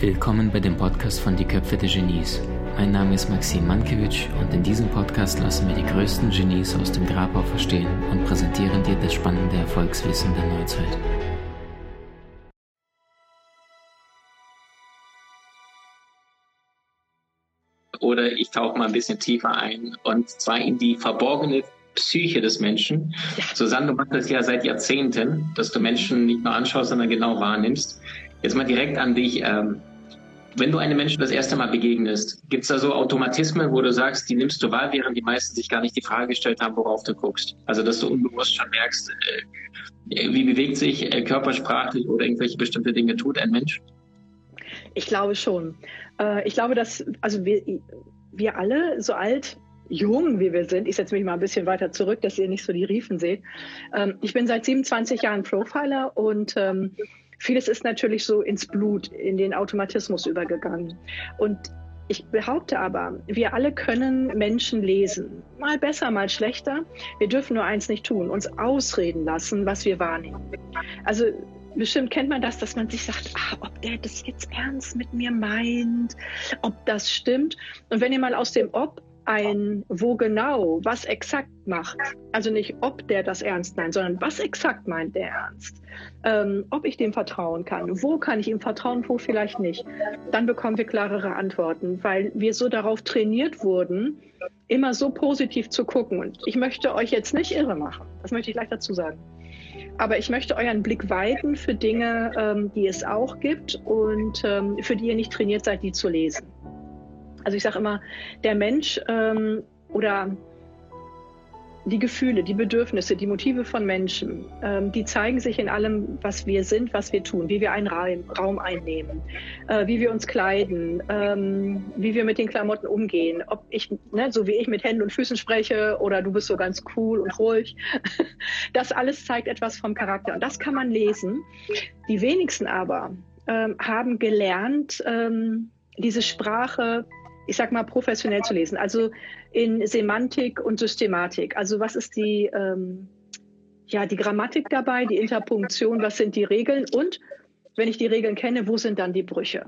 Willkommen bei dem Podcast von Die Köpfe der Genies. Mein Name ist Maxim Mankewitsch und in diesem Podcast lassen wir die größten Genies aus dem Grabau verstehen und präsentieren dir das spannende Erfolgswissen der Neuzeit. Oder ich tauche mal ein bisschen tiefer ein und zwar in die verborgene Psyche des Menschen. Ja. Susanne, du machst das ja seit Jahrzehnten, dass du Menschen nicht nur anschaust, sondern genau wahrnimmst. Jetzt mal direkt an dich. Ähm, wenn du einem Menschen das erste Mal begegnest, gibt es da so Automatismen, wo du sagst, die nimmst du wahr, während die meisten sich gar nicht die Frage gestellt haben, worauf du guckst? Also, dass du unbewusst schon merkst, äh, wie bewegt sich äh, körpersprachlich oder irgendwelche bestimmte Dinge tut ein Mensch? Ich glaube schon. Äh, ich glaube, dass, also wir, wir alle, so alt, jung wie wir sind, ich setze mich mal ein bisschen weiter zurück, dass ihr nicht so die Riefen seht. Ähm, ich bin seit 27 Jahren Profiler und ähm, Vieles ist natürlich so ins Blut, in den Automatismus übergegangen. Und ich behaupte aber, wir alle können Menschen lesen. Mal besser, mal schlechter. Wir dürfen nur eins nicht tun, uns ausreden lassen, was wir wahrnehmen. Also bestimmt kennt man das, dass man sich sagt, ah, ob der das jetzt ernst mit mir meint, ob das stimmt. Und wenn ihr mal aus dem Ob ein wo genau, was exakt macht. Also nicht, ob der das ernst meint, sondern was exakt meint der ernst. Ähm, ob ich dem vertrauen kann, wo kann ich ihm vertrauen, wo vielleicht nicht. Dann bekommen wir klarere Antworten, weil wir so darauf trainiert wurden, immer so positiv zu gucken. Und ich möchte euch jetzt nicht irre machen, das möchte ich gleich dazu sagen. Aber ich möchte euren Blick weiten für Dinge, ähm, die es auch gibt und ähm, für die ihr nicht trainiert seid, die zu lesen. Also ich sage immer, der Mensch ähm, oder die Gefühle, die Bedürfnisse, die Motive von Menschen, ähm, die zeigen sich in allem, was wir sind, was wir tun, wie wir einen Raum, einnehmen, äh, wie wir uns kleiden, ähm, wie wir mit den Klamotten umgehen. Ob ich, ne, so wie ich mit Händen und Füßen spreche oder du bist so ganz cool und ruhig. Das alles zeigt etwas vom Charakter und das kann man lesen. Die wenigsten aber ähm, haben gelernt, ähm, diese Sprache ich sag mal, professionell zu lesen. Also in Semantik und Systematik. Also was ist die, ähm, ja, die Grammatik dabei, die Interpunktion, was sind die Regeln und wenn ich die Regeln kenne, wo sind dann die Brüche?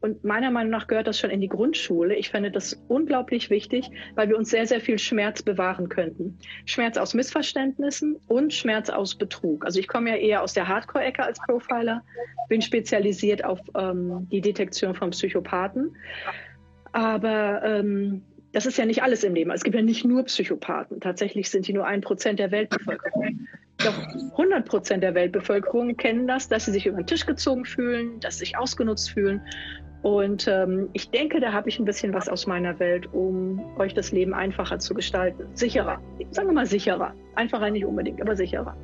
Und meiner Meinung nach gehört das schon in die Grundschule. Ich finde das unglaublich wichtig, weil wir uns sehr, sehr viel Schmerz bewahren könnten. Schmerz aus Missverständnissen und Schmerz aus Betrug. Also ich komme ja eher aus der Hardcore-Ecke als Profiler, bin spezialisiert auf ähm, die Detektion von Psychopathen. Aber ähm, das ist ja nicht alles im Leben. Es gibt ja nicht nur Psychopathen. Tatsächlich sind die nur ein Prozent der Weltbevölkerung. Doch 100 Prozent der Weltbevölkerung kennen das, dass sie sich über den Tisch gezogen fühlen, dass sie sich ausgenutzt fühlen. Und ähm, ich denke, da habe ich ein bisschen was aus meiner Welt, um euch das Leben einfacher zu gestalten. Sicherer. Sagen wir mal sicherer. Einfacher nicht unbedingt, aber sicherer.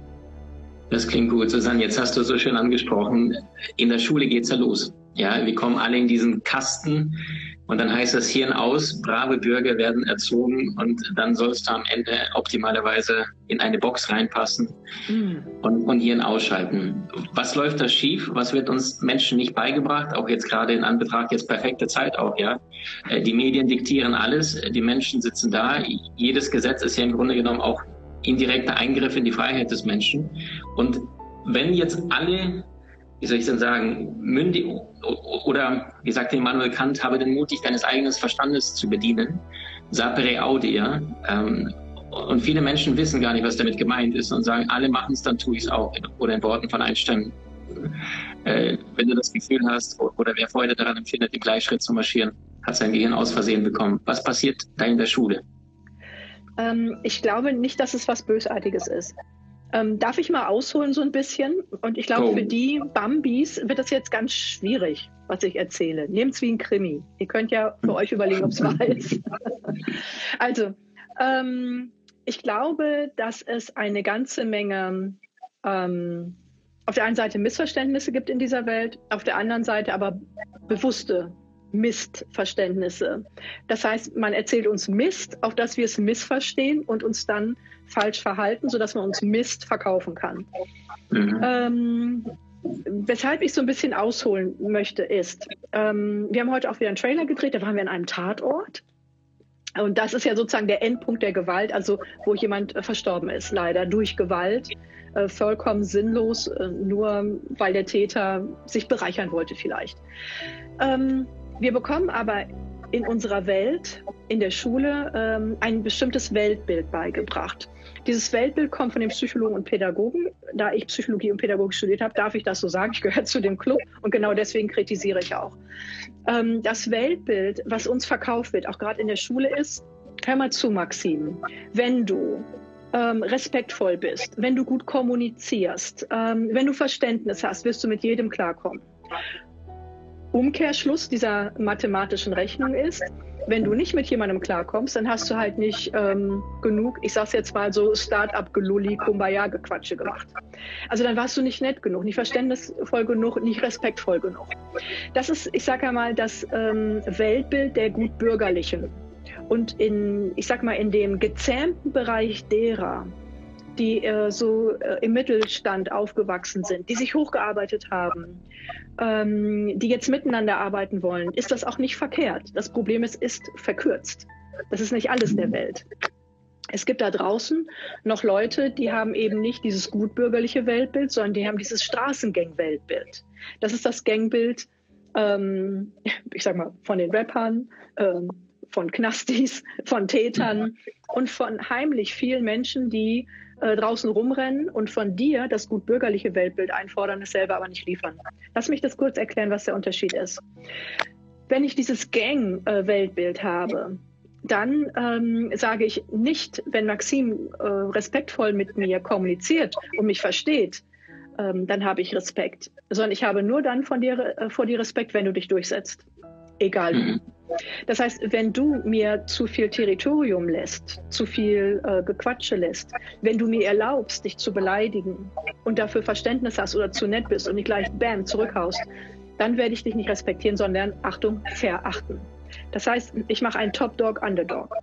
Das klingt gut, Susanne. Jetzt hast du so schön angesprochen, in der Schule geht es ja los. Ja, wir kommen alle in diesen Kasten und dann heißt das Hirn aus, brave Bürger werden erzogen und dann sollst du am Ende optimalerweise in eine Box reinpassen mhm. und, und Hirn ausschalten. Was läuft da schief? Was wird uns Menschen nicht beigebracht? Auch jetzt gerade in Anbetracht jetzt perfekte Zeit auch, ja. Äh, die Medien diktieren alles, die Menschen sitzen da. Jedes Gesetz ist ja im Grunde genommen auch indirekter Eingriff in die Freiheit des Menschen. Und wenn jetzt alle wie soll ich denn sagen, mündig oder wie sagt Immanuel Kant, habe den Mut, dich deines eigenen Verstandes zu bedienen. Sapere audia. Ähm, und viele Menschen wissen gar nicht, was damit gemeint ist und sagen, alle machen es, dann tue ich es auch. Oder in Worten von Einstein, äh, wenn du das Gefühl hast oder wer Freude daran empfindet, im Gleichschritt zu marschieren, hat sein Gehirn aus Versehen bekommen. Was passiert da in der Schule? Ähm, ich glaube nicht, dass es was Bösartiges ist. Ähm, darf ich mal ausholen so ein bisschen? Und ich glaube, oh. für die Bambis wird das jetzt ganz schwierig, was ich erzähle. Nehmt es wie ein Krimi. Ihr könnt ja für euch überlegen, ob es wahr ist. also, ähm, ich glaube, dass es eine ganze Menge ähm, auf der einen Seite Missverständnisse gibt in dieser Welt, auf der anderen Seite aber bewusste Missverständnisse. Das heißt, man erzählt uns Mist, auf dass wir es missverstehen und uns dann falsch verhalten, sodass man uns Mist verkaufen kann. Mhm. Ähm, weshalb ich so ein bisschen ausholen möchte, ist, ähm, wir haben heute auch wieder einen Trailer gedreht, da waren wir an einem Tatort. Und das ist ja sozusagen der Endpunkt der Gewalt, also wo jemand äh, verstorben ist, leider durch Gewalt, äh, vollkommen sinnlos, äh, nur weil der Täter sich bereichern wollte vielleicht. Ähm, wir bekommen aber in unserer Welt, in der Schule, ähm, ein bestimmtes Weltbild beigebracht. Dieses Weltbild kommt von den Psychologen und Pädagogen. Da ich Psychologie und Pädagogik studiert habe, darf ich das so sagen. Ich gehöre zu dem Club und genau deswegen kritisiere ich auch. Ähm, das Weltbild, was uns verkauft wird, auch gerade in der Schule, ist, hör mal zu, Maxim, wenn du ähm, respektvoll bist, wenn du gut kommunizierst, ähm, wenn du Verständnis hast, wirst du mit jedem klarkommen. Umkehrschluss dieser mathematischen Rechnung ist, wenn du nicht mit jemandem klarkommst, dann hast du halt nicht ähm, genug, ich sag's jetzt mal so, Start-up-Gelulli, Kumbaya-Gequatsche gemacht. Also dann warst du nicht nett genug, nicht verständnisvoll genug, nicht respektvoll genug. Das ist, ich sag einmal, das ähm, Weltbild der Gutbürgerlichen. Und in, ich sag mal, in dem gezähmten Bereich derer, die äh, so äh, im Mittelstand aufgewachsen sind, die sich hochgearbeitet haben, ähm, die jetzt miteinander arbeiten wollen, ist das auch nicht verkehrt. Das Problem ist, ist verkürzt. Das ist nicht alles der Welt. Es gibt da draußen noch Leute, die haben eben nicht dieses gutbürgerliche Weltbild, sondern die haben dieses Straßengang-Weltbild. Das ist das Gangbild, ähm, ich sag mal, von den Rappern, ähm, von Knastis, von Tätern und von heimlich vielen Menschen, die äh, draußen rumrennen und von dir das gut bürgerliche Weltbild einfordern, es selber aber nicht liefern. Lass mich das kurz erklären, was der Unterschied ist. Wenn ich dieses Gang-Weltbild habe, dann ähm, sage ich nicht, wenn Maxim äh, respektvoll mit mir kommuniziert und mich versteht, ähm, dann habe ich Respekt, sondern ich habe nur dann von dir, äh, vor dir Respekt, wenn du dich durchsetzt. Egal. Mhm. Das heißt, wenn du mir zu viel Territorium lässt, zu viel äh, Gequatsche lässt, wenn du mir erlaubst, dich zu beleidigen und dafür Verständnis hast oder zu nett bist und nicht gleich bam zurückhaust, dann werde ich dich nicht respektieren, sondern Achtung, verachten. Das heißt, ich mache einen Top-Dog-Underdog.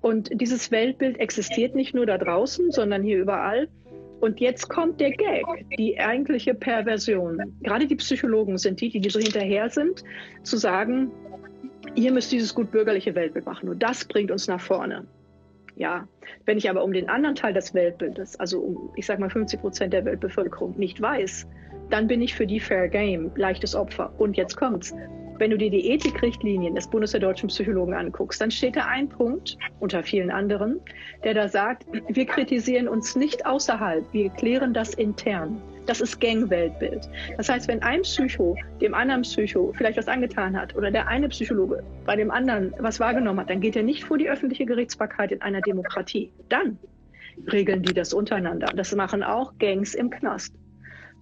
Und dieses Weltbild existiert nicht nur da draußen, sondern hier überall. Und jetzt kommt der Gag, die eigentliche Perversion. Gerade die Psychologen sind die, die so hinterher sind, zu sagen, ihr müsst dieses gut bürgerliche Weltbild machen. Nur das bringt uns nach vorne. Ja, wenn ich aber um den anderen Teil des Weltbildes, also um, ich sag mal, 50 Prozent der Weltbevölkerung nicht weiß, dann bin ich für die Fair Game, leichtes Opfer. Und jetzt kommt's. Wenn du dir die Ethikrichtlinien des Bundes der deutschen Psychologen anguckst, dann steht da ein Punkt unter vielen anderen, der da sagt, wir kritisieren uns nicht außerhalb, wir klären das intern. Das ist Gang-Weltbild. Das heißt, wenn ein Psycho dem anderen Psycho vielleicht was angetan hat oder der eine Psychologe bei dem anderen was wahrgenommen hat, dann geht er nicht vor die öffentliche Gerichtsbarkeit in einer Demokratie. Dann regeln die das untereinander. Das machen auch Gangs im Knast.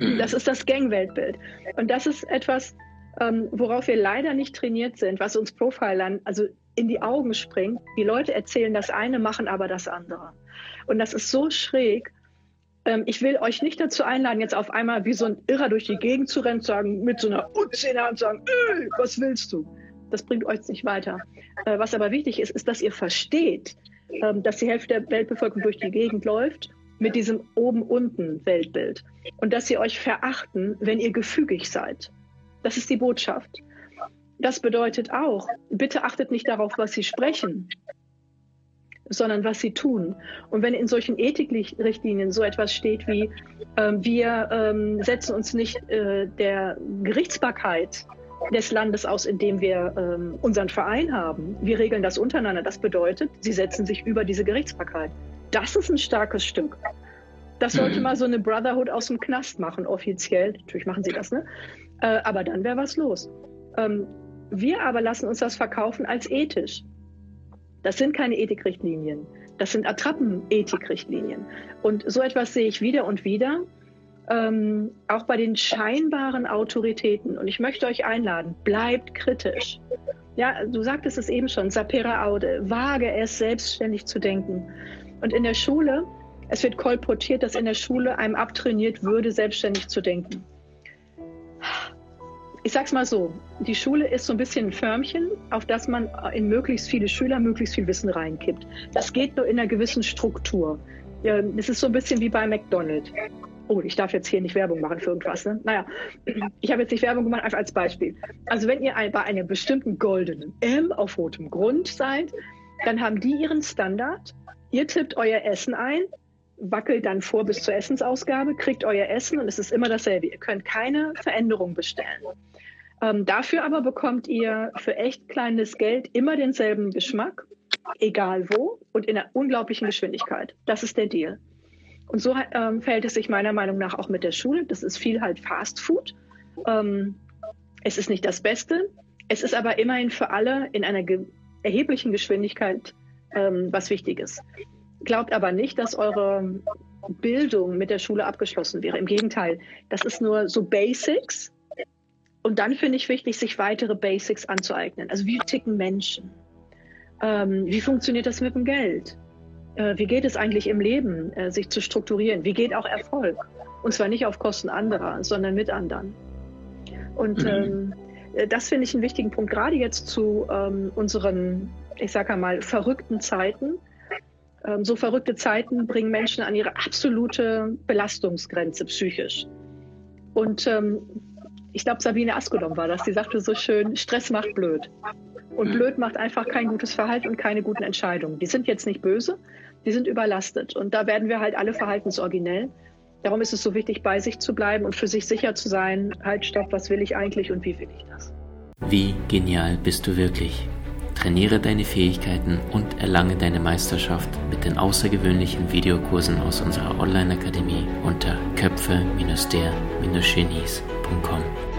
Mhm. Das ist das Gang-Weltbild. Und das ist etwas, ähm, worauf wir leider nicht trainiert sind, was uns Profilern also in die Augen springt. Die Leute erzählen das eine, machen aber das andere. Und das ist so schräg. Ähm, ich will euch nicht dazu einladen, jetzt auf einmal wie so ein Irrer durch die Gegend zu rennen, zu sagen, mit so einer Unzähne und sagen, ey, was willst du? Das bringt euch nicht weiter. Äh, was aber wichtig ist, ist, dass ihr versteht, ähm, dass die Hälfte der Weltbevölkerung durch die Gegend läuft mit diesem oben-unten Weltbild und dass sie euch verachten, wenn ihr gefügig seid. Das ist die Botschaft. Das bedeutet auch, bitte achtet nicht darauf, was Sie sprechen, sondern was Sie tun. Und wenn in solchen Ethikrichtlinien so etwas steht wie, äh, wir ähm, setzen uns nicht äh, der Gerichtsbarkeit des Landes aus, in dem wir ähm, unseren Verein haben. Wir regeln das untereinander. Das bedeutet, sie setzen sich über diese Gerichtsbarkeit. Das ist ein starkes Stück. Das sollte mhm. mal so eine Brotherhood aus dem Knast machen, offiziell. Natürlich machen sie das, ne? Äh, aber dann wäre was los. Ähm, wir aber lassen uns das verkaufen als ethisch. Das sind keine Ethikrichtlinien. Das sind Attrappen-Ethikrichtlinien. Und so etwas sehe ich wieder und wieder, ähm, auch bei den scheinbaren Autoritäten. Und ich möchte euch einladen, bleibt kritisch. Ja, du sagtest es eben schon, Sapera Aude, wage es, selbstständig zu denken. Und in der Schule, es wird kolportiert, dass in der Schule einem abtrainiert würde, selbstständig zu denken ich sag's mal so, die Schule ist so ein bisschen ein Förmchen, auf das man in möglichst viele Schüler möglichst viel Wissen reinkippt. Das geht nur in einer gewissen Struktur. Es ist so ein bisschen wie bei McDonald's. Oh, ich darf jetzt hier nicht Werbung machen für irgendwas. Ne? Naja, ich habe jetzt nicht Werbung gemacht, einfach als Beispiel. Also wenn ihr bei einem bestimmten goldenen M auf rotem Grund seid, Dann haben die ihren Standard. Ihr tippt euer Essen ein, wackelt dann vor bis zur Essensausgabe, kriegt euer Essen und es ist immer dasselbe. Ihr könnt keine Veränderung bestellen. Ähm, dafür aber bekommt ihr für echt kleines Geld immer denselben Geschmack, egal wo und in einer unglaublichen Geschwindigkeit. Das ist der Deal. Und so ähm, verhält es sich meiner Meinung nach auch mit der Schule. Das ist viel halt Fast Food. Ähm, es ist nicht das Beste. Es ist aber immerhin für alle in einer ge erheblichen Geschwindigkeit ähm, was Wichtiges. Glaubt aber nicht, dass eure Bildung mit der Schule abgeschlossen wäre. Im Gegenteil, das ist nur so Basics. Und dann finde ich wichtig, sich weitere Basics anzueignen. Also wie ticken Menschen? Ähm, wie funktioniert das mit dem Geld? Äh, wie geht es eigentlich im Leben, äh, sich zu strukturieren? Wie geht auch Erfolg? Und zwar nicht auf Kosten anderer, sondern mit anderen. Und mhm. ähm, äh, das finde ich einen wichtigen Punkt, gerade jetzt zu ähm, unseren, ich sage einmal, verrückten Zeiten. Ähm, so verrückte Zeiten bringen Menschen an ihre absolute Belastungsgrenze psychisch. Und ähm, ich glaube, Sabine Askodom war das, die sagte so schön, Stress macht blöd. Und mhm. blöd macht einfach kein gutes Verhalten und keine guten Entscheidungen. Die sind jetzt nicht böse, die sind überlastet. Und da werden wir halt alle verhaltensoriginell. Darum ist es so wichtig, bei sich zu bleiben und für sich sicher zu sein, halt, stopp, was will ich eigentlich und wie will ich das? Wie genial bist du wirklich? Trainiere deine Fähigkeiten und erlange deine Meisterschaft mit den außergewöhnlichen Videokursen aus unserer Online-Akademie unter köpfe-der-genies.com.